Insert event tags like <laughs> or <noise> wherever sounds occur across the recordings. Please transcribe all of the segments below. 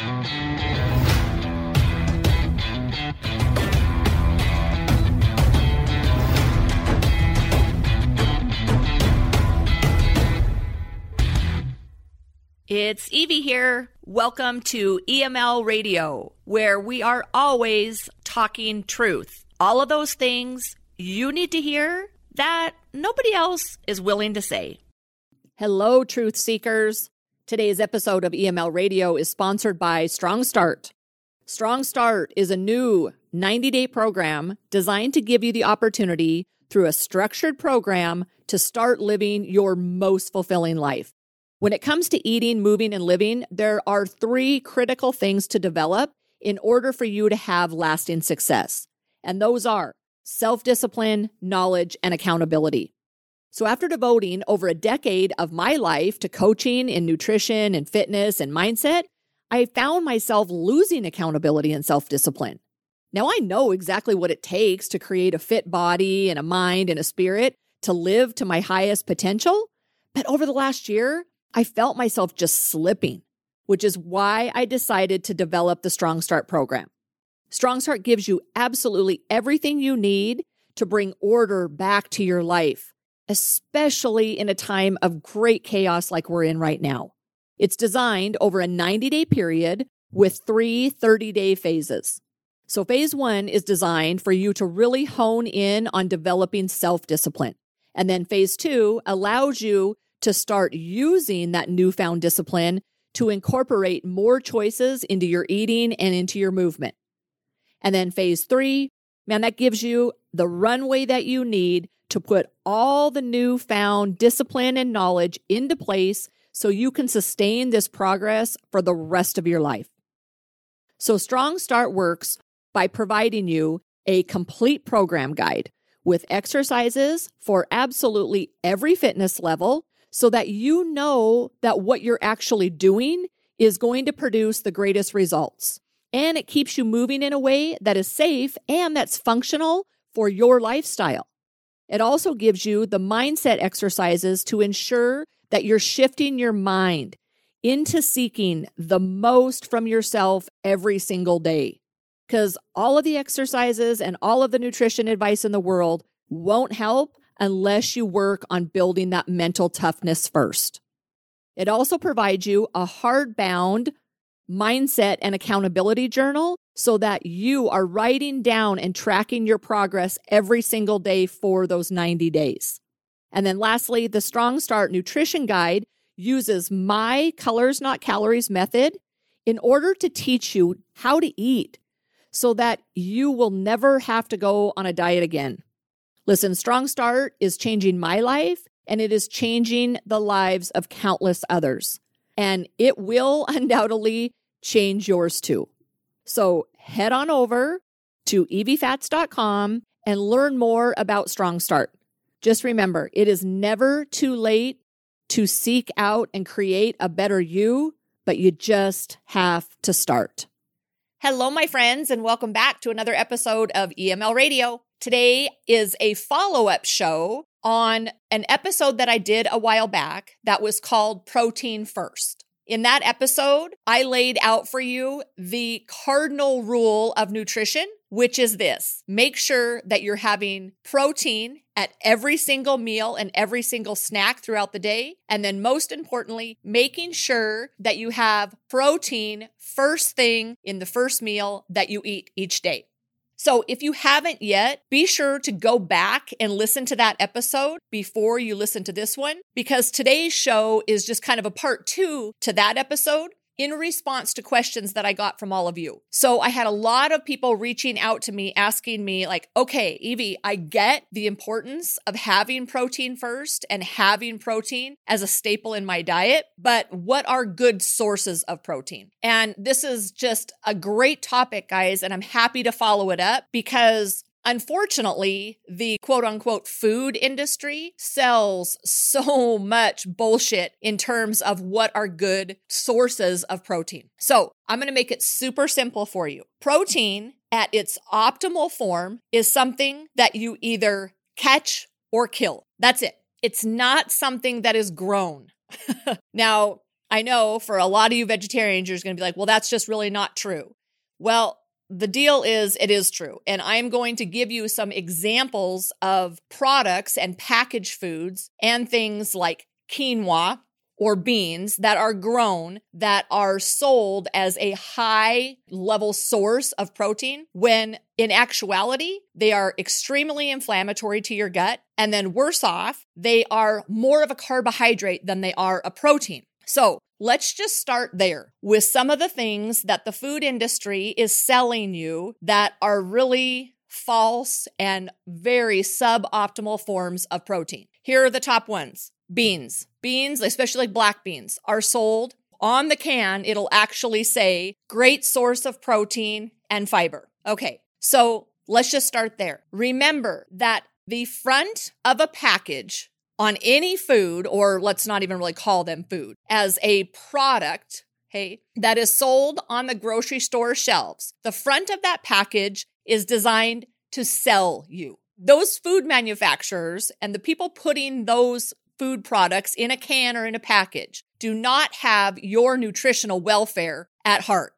It's Evie here. Welcome to EML Radio, where we are always talking truth. All of those things you need to hear that nobody else is willing to say. Hello, truth seekers. Today's episode of EML Radio is sponsored by Strong Start. Strong Start is a new 90 day program designed to give you the opportunity through a structured program to start living your most fulfilling life. When it comes to eating, moving, and living, there are three critical things to develop in order for you to have lasting success. And those are self discipline, knowledge, and accountability. So, after devoting over a decade of my life to coaching in nutrition and fitness and mindset, I found myself losing accountability and self discipline. Now, I know exactly what it takes to create a fit body and a mind and a spirit to live to my highest potential. But over the last year, I felt myself just slipping, which is why I decided to develop the Strong Start program. Strong Start gives you absolutely everything you need to bring order back to your life, especially in a time of great chaos like we're in right now. It's designed over a 90 day period with three 30 day phases. So, phase one is designed for you to really hone in on developing self discipline. And then phase two allows you to start using that newfound discipline to incorporate more choices into your eating and into your movement. And then phase three, man, that gives you the runway that you need to put all the newfound discipline and knowledge into place so you can sustain this progress for the rest of your life. So, Strong Start works by providing you a complete program guide with exercises for absolutely every fitness level so that you know that what you're actually doing is going to produce the greatest results. And it keeps you moving in a way that is safe and that's functional for your lifestyle. It also gives you the mindset exercises to ensure that you're shifting your mind into seeking the most from yourself every single day. Because all of the exercises and all of the nutrition advice in the world won't help unless you work on building that mental toughness first. It also provides you a hardbound mindset and accountability journal so that you are writing down and tracking your progress every single day for those 90 days. And then lastly, the Strong Start Nutrition Guide uses my colors, not calories method in order to teach you how to eat so that you will never have to go on a diet again. Listen, Strong Start is changing my life and it is changing the lives of countless others. And it will <laughs> undoubtedly change yours too. So head on over to eviefats.com and learn more about Strong Start. Just remember, it is never too late to seek out and create a better you, but you just have to start. Hello, my friends, and welcome back to another episode of EML Radio. Today is a follow up show on an episode that I did a while back that was called Protein First. In that episode, I laid out for you the cardinal rule of nutrition, which is this make sure that you're having protein at every single meal and every single snack throughout the day. And then, most importantly, making sure that you have protein first thing in the first meal that you eat each day. So if you haven't yet, be sure to go back and listen to that episode before you listen to this one, because today's show is just kind of a part two to that episode in response to questions that I got from all of you. So I had a lot of people reaching out to me asking me, like, okay, Evie, I get the importance of having protein first and having protein as a staple in my diet, but what are good sources of protein? And this is just a great topic, guys, and I'm happy to follow it up because Unfortunately, the quote unquote food industry sells so <laughs> much bullshit in terms of what are good sources of protein. So I'm going to make it super simple for you. Protein at its optimal form is something that you either catch or kill. That's it. It's not something that is grown. <laughs> now, I know for a lot of you vegetarians, you're going to be like, well, that's just really not true. Well, the deal is it is true. And I'm going to give you some examples of products and packaged foods and things like quinoa or beans that are grown that are sold as a high level source of protein when in actuality they are extremely inflammatory to your gut. And then worse off, they are more of a carbohydrate than they are a protein. So let's just start there with some of the things that the food industry is selling you that are really false and very suboptimal forms of protein. Here are the top ones beans. Beans, especially black beans, are sold on the can. It'll actually say great source of protein and fiber. Okay, so let's just start there. Remember that the front of a package on any food, or let's not even really call them food, as a product, hey, that is sold on the grocery store shelves. The front of that package is designed to sell you. Those food manufacturers and the people putting those food products in a can or in a package do not have your nutritional welfare at heart.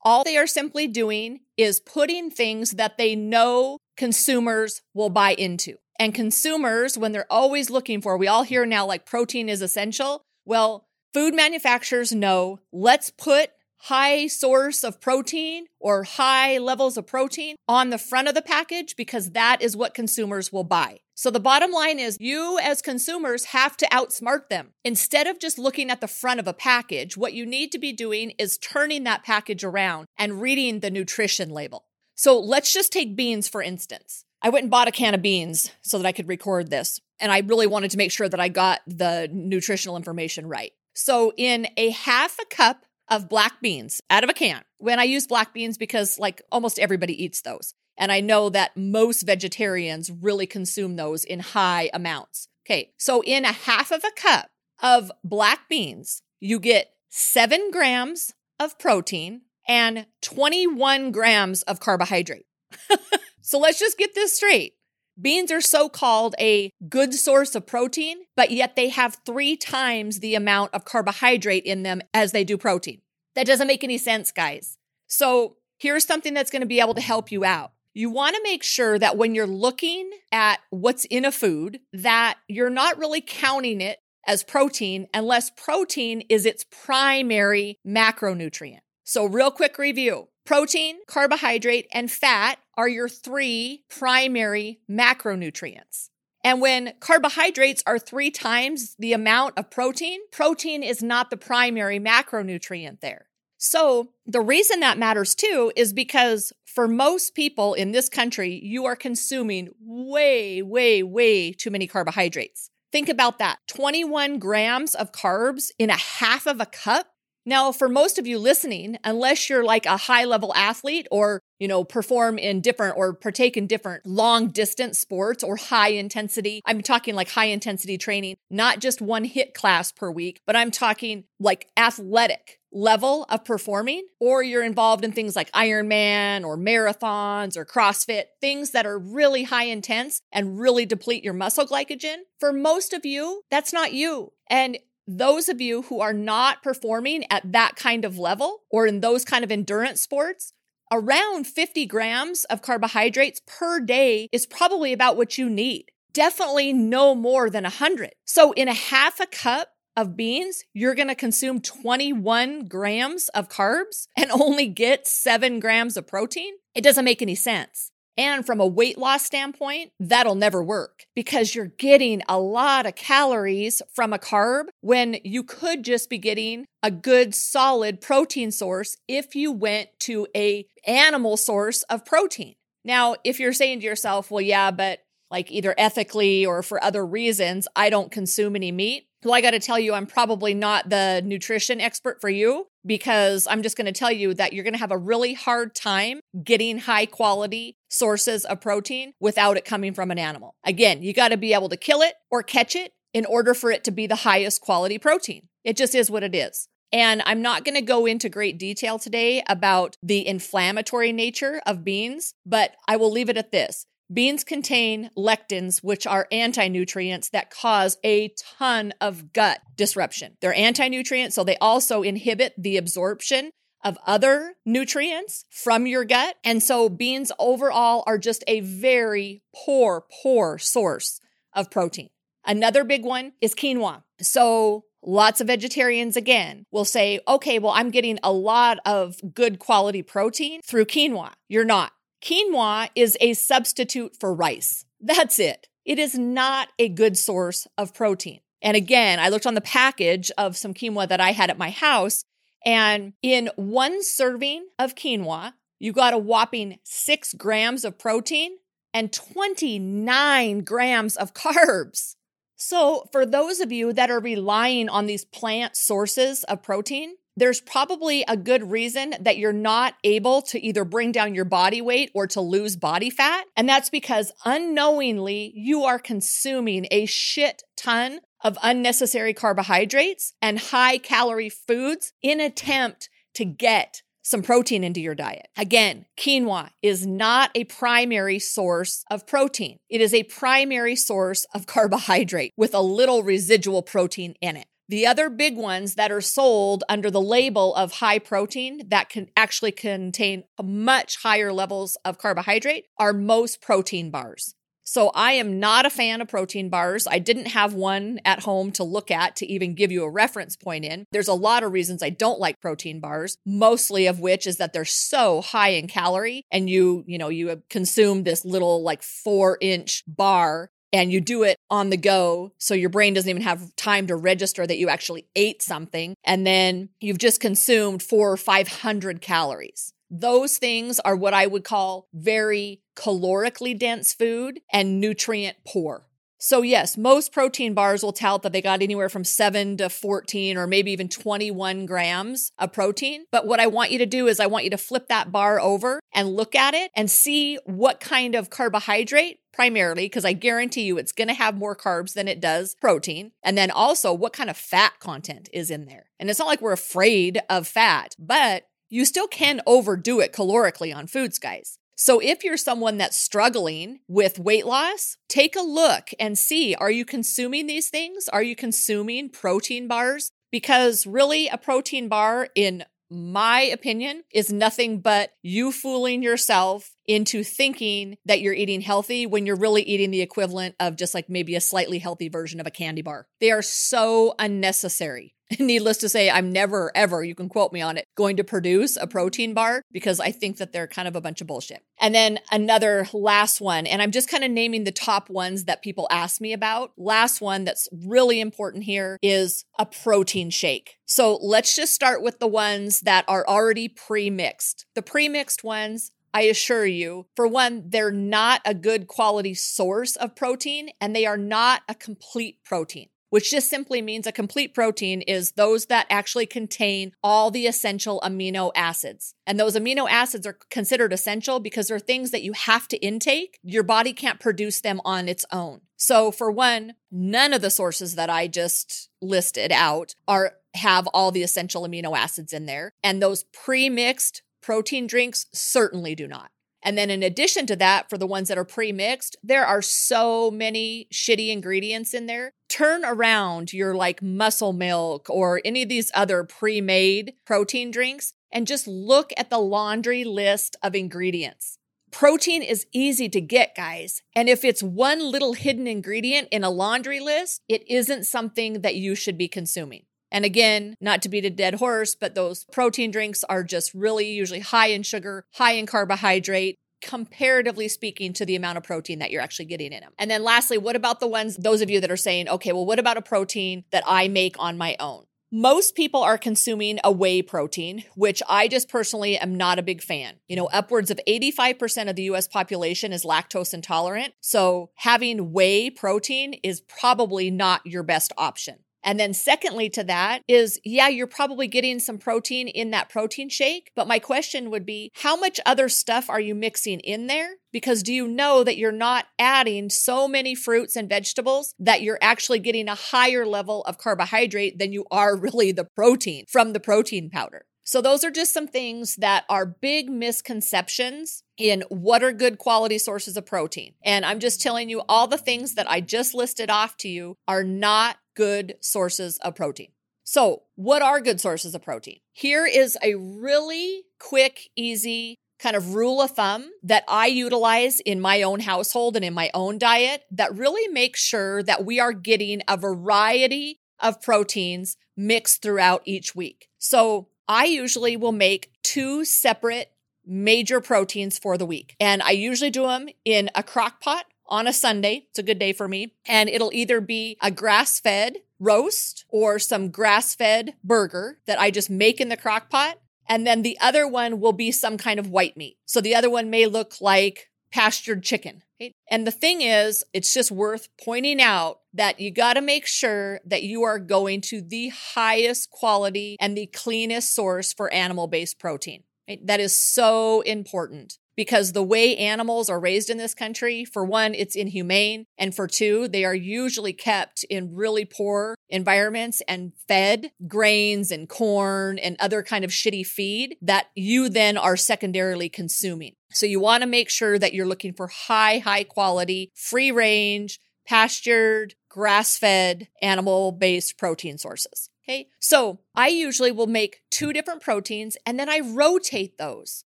All they are simply doing is putting things that they know consumers will buy into. And consumers, when they're always looking for, we all hear now like protein is essential. Well, food manufacturers know let's put high source of protein or high levels of protein on the front of the package because that is what consumers will buy. So the bottom line is you as consumers have to outsmart them. Instead of just looking at the front of a package, what you need to be doing is turning that package around and reading the nutrition label. So let's just take beans for instance. I went and bought a can of beans so that I could record this. And I really wanted to make sure that I got the nutritional information right. So, in a half a cup of black beans out of a can, when I use black beans because like almost everybody eats those. And I know that most vegetarians really consume those in high amounts. Okay. So, in a half of a cup of black beans, you get seven grams of protein and 21 grams of carbohydrate. <laughs> So let's just get this straight. Beans are so called a good source of protein, but yet they have three times the amount of carbohydrate in them as they do protein. That doesn't make any sense, guys. So here's something that's going to be able to help you out. You want to make sure that when you're looking at what's in a food, that you're not really counting it as protein unless protein is its primary macronutrient. So, real quick review protein, carbohydrate, and fat are your three primary macronutrients. And when carbohydrates are three times the amount of protein, protein is not the primary macronutrient there. So, the reason that matters too is because for most people in this country, you are consuming way, way, way too many carbohydrates. Think about that 21 grams of carbs in a half of a cup. Now, for most of you listening, unless you're like a high level athlete or, you know, perform in different or partake in different long distance sports or high intensity, I'm talking like high intensity training, not just one HIIT class per week, but I'm talking like athletic level of performing, or you're involved in things like Ironman or marathons or CrossFit, things that are really high intense and really deplete your muscle glycogen. For most of you, that's not you. And those of you who are not performing at that kind of level or in those kind of endurance sports, around 50 grams of carbohydrates per day is probably about what you need. Definitely no more than 100. So, in a half a cup of beans, you're going to consume 21 grams of carbs and only get seven grams of protein. It doesn't make any sense. And from a weight loss standpoint, that'll never work because you're getting a lot of calories from a carb when you could just be getting a good solid protein source if you went to a animal source of protein. Now, if you're saying to yourself, well, yeah, but like either ethically or for other reasons, I don't consume any meat. Well, I got to tell you, I'm probably not the nutrition expert for you because I'm just going to tell you that you're going to have a really hard time getting high quality sources of protein without it coming from an animal. Again, you got to be able to kill it or catch it in order for it to be the highest quality protein. It just is what it is. And I'm not going to go into great detail today about the inflammatory nature of beans, but I will leave it at this. Beans contain lectins, which are anti nutrients that cause a ton of gut disruption. They're anti nutrients, so they also inhibit the absorption of other nutrients from your gut. And so beans overall are just a very poor, poor source of protein. Another big one is quinoa. So Lots of vegetarians again will say, okay, well, I'm getting a lot of good quality protein through quinoa. You're not. Quinoa is a substitute for rice. That's it. It is not a good source of protein. And again, I looked on the package of some quinoa that I had at my house, and in one serving of quinoa, you got a whopping six grams of protein and 29 grams of carbs. So, for those of you that are relying on these plant sources of protein, there's probably a good reason that you're not able to either bring down your body weight or to lose body fat. And that's because unknowingly you are consuming a shit ton of unnecessary carbohydrates and high calorie foods in attempt to get some protein into your diet. Again, quinoa is not a primary source of protein. It is a primary source of <laughs> carbohydrate with a little residual protein in it. The other big ones that are sold under the label of high protein that can actually contain much higher levels of carbohydrate are most protein bars. So I am not a fan of protein bars. I didn't have one at home to look at to even give you a reference point in. There's a lot of reasons I don't like protein bars, mostly of which is that they're so high in calorie and you, you know, you consume this little like 4-inch bar and you do it on the go. So your brain doesn't even have time to register that you actually ate something. And then you've just consumed four or 500 calories. Those things are what I would call very calorically dense food and nutrient poor. So, yes, most protein bars will tout that they got anywhere from 7 to 14 or maybe even 21 grams of protein. But what I want you to do is I want you to flip that bar over and look at it and see what kind of carbohydrate primarily, because I guarantee you it's going to have more carbs than it does protein. And then also what kind of fat content is in there. And it's not like we're afraid of fat, but you still can overdo it calorically on foods, guys. So if you're someone that's struggling with weight loss, take a look and see are you consuming these things? Are you consuming protein bars? Because really, a protein bar, in my opinion, is nothing but you fooling yourself into thinking that you're eating healthy when you're really eating the equivalent of just like maybe a slightly healthy version of a candy bar. They are so unnecessary. <laughs> Needless to say, I'm never, ever, you can quote me on it, going to produce a protein bar because I think that they're kind of a bunch of bullshit. And then another last one, and I'm just kind of naming the top ones that people ask me about. Last one that's really important here is a protein shake. So let's just start with the ones that are already pre mixed. The pre mixed ones, I assure you, for one, they're not a good quality source of protein and they are not a complete protein which just simply means a complete protein is those that actually contain all the essential amino acids. And those amino acids are considered essential because they're things that you have to intake. Your body can't produce them on its own. So for one, none of the sources that I just listed out are have all the essential amino acids in there. And those pre-mixed protein drinks certainly do not. And then, in addition to that, for the ones that are pre mixed, there are so many shitty ingredients in there. Turn around your like muscle milk or any of these other pre made protein drinks and just look at the laundry list of ingredients. Protein is easy to get, guys. And if it's one little hidden ingredient in a laundry list, it isn't something that you should be consuming. And again, not to beat a dead horse, but those protein drinks are just really usually high in sugar, high in carbohydrate, comparatively speaking to the amount of protein that you're actually getting in them. And then lastly, what about the ones, those of you that are saying, okay, well, what about a protein that I make on my own? Most people are consuming a whey protein, which I just personally am not a big fan. You know, upwards of 85% of the US population is lactose intolerant. So having whey protein is probably not your best option. And then, secondly, to that is, yeah, you're probably getting some protein in that protein shake. But my question would be, how much other stuff are you mixing in there? Because do you know that you're not adding so many fruits and vegetables that you're actually getting a higher level of carbohydrate than you are really the protein from the protein powder? So, those are just some things that are big misconceptions in what are good quality sources of protein. And I'm just telling you, all the things that I just listed off to you are not good sources of protein. So, what are good sources of protein? Here is a really quick, easy kind of rule of thumb that I utilize in my own household and in my own diet that really makes sure that we are getting a variety of proteins mixed throughout each week. So I usually will make two separate major proteins for the week. And I usually do them in a crock pot on a Sunday. It's a good day for me. And it'll either be a grass fed roast or some grass fed burger that I just make in the crock pot. And then the other one will be some kind of white meat. So the other one may look like pastured chicken. And the thing is, it's just worth pointing out that you got to make sure that you are going to the highest quality and the cleanest source for animal based protein. That is so important because the way animals are raised in this country, for one, it's inhumane. And for two, they are usually kept in really poor environments and fed grains and corn and other kind of shitty feed that you then are secondarily consuming. So you want to make sure that you're looking for high, high quality, free range, pastured, grass fed, animal based protein sources. Okay. So I usually will make two different proteins and then I rotate those.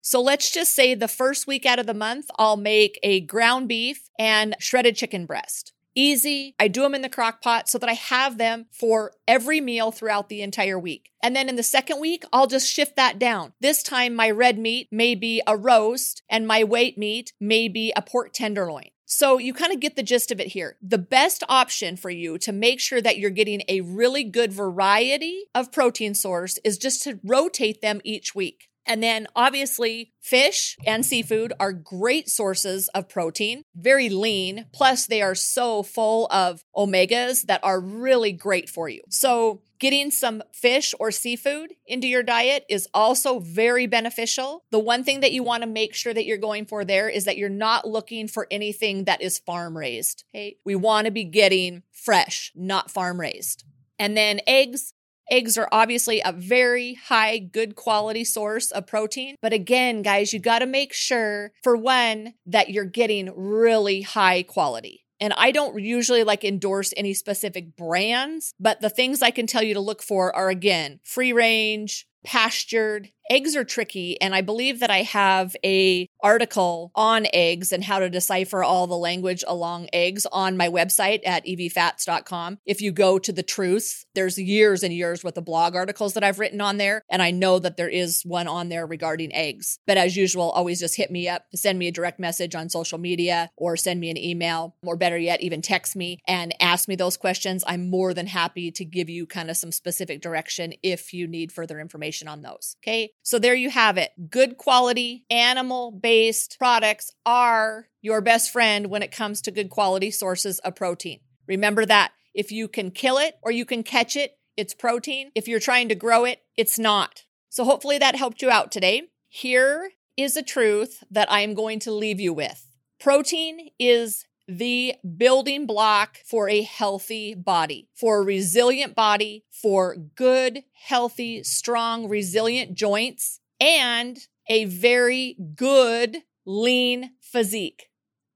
So let's just say the first week out of the month, I'll make a ground beef and shredded chicken breast. Easy. I do them in the crock pot so that I have them for every meal throughout the entire week. And then in the second week, I'll just shift that down. This time, my red meat may be a roast and my white meat may be a pork tenderloin. So you kind of get the gist of it here. The best option for you to make sure that you're getting a really good variety of protein source is just to rotate them each week. And then obviously, fish and seafood are great sources of protein, very lean. Plus, they are so full of omegas that are really great for you. So, Getting some fish or seafood into your diet is also very beneficial. The one thing that you want to make sure that you're going for there is that you're not looking for anything that is farm raised. Okay. We want to be getting fresh, not farm raised. And then eggs, Eggs are obviously a very high, good quality source of protein. But again, guys, you got to make sure, for one, that you're getting really high quality. And I don't usually like endorse any specific brands, but the things I can tell you to look for are again, free range, pastured, eggs are tricky and i believe that i have a article on eggs and how to decipher all the language along eggs on my website at eviefats.com if you go to the truth there's years and years worth of blog articles that i've written on there and i know that there is one on there regarding eggs. But as usual always just hit me up send me a direct message on social media or send me an email or better yet even text me and ask me those questions. I'm more than happy to give you kind of some specific direction if you need further information on those. Okay so there you have it. Good quality animal based products are your best friend when it comes to good quality sources of protein. Remember that if you can kill it or you can catch it, it's protein. If you're trying to grow it, it's not. So hopefully that helped you out today. Here is a truth that I am going to leave you with. Protein is the building block for a healthy body, for a resilient body, for good, healthy, strong, resilient joints, and a very good, lean physique.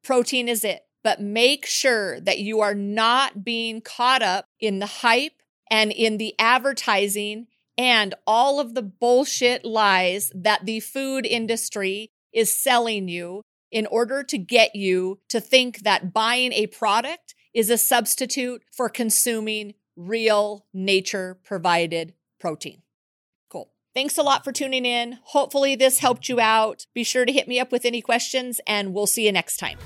Protein is it. But make sure that you are not being caught up in the hype and in the advertising and all of the bullshit lies that the food industry is selling you in order to get you to think that buying a product is a substitute for consuming real nature provided protein. Cool. Thanks a lot for tuning in. Hopefully, this helped you out. Be sure to hit me up with any questions, and we'll see you next time.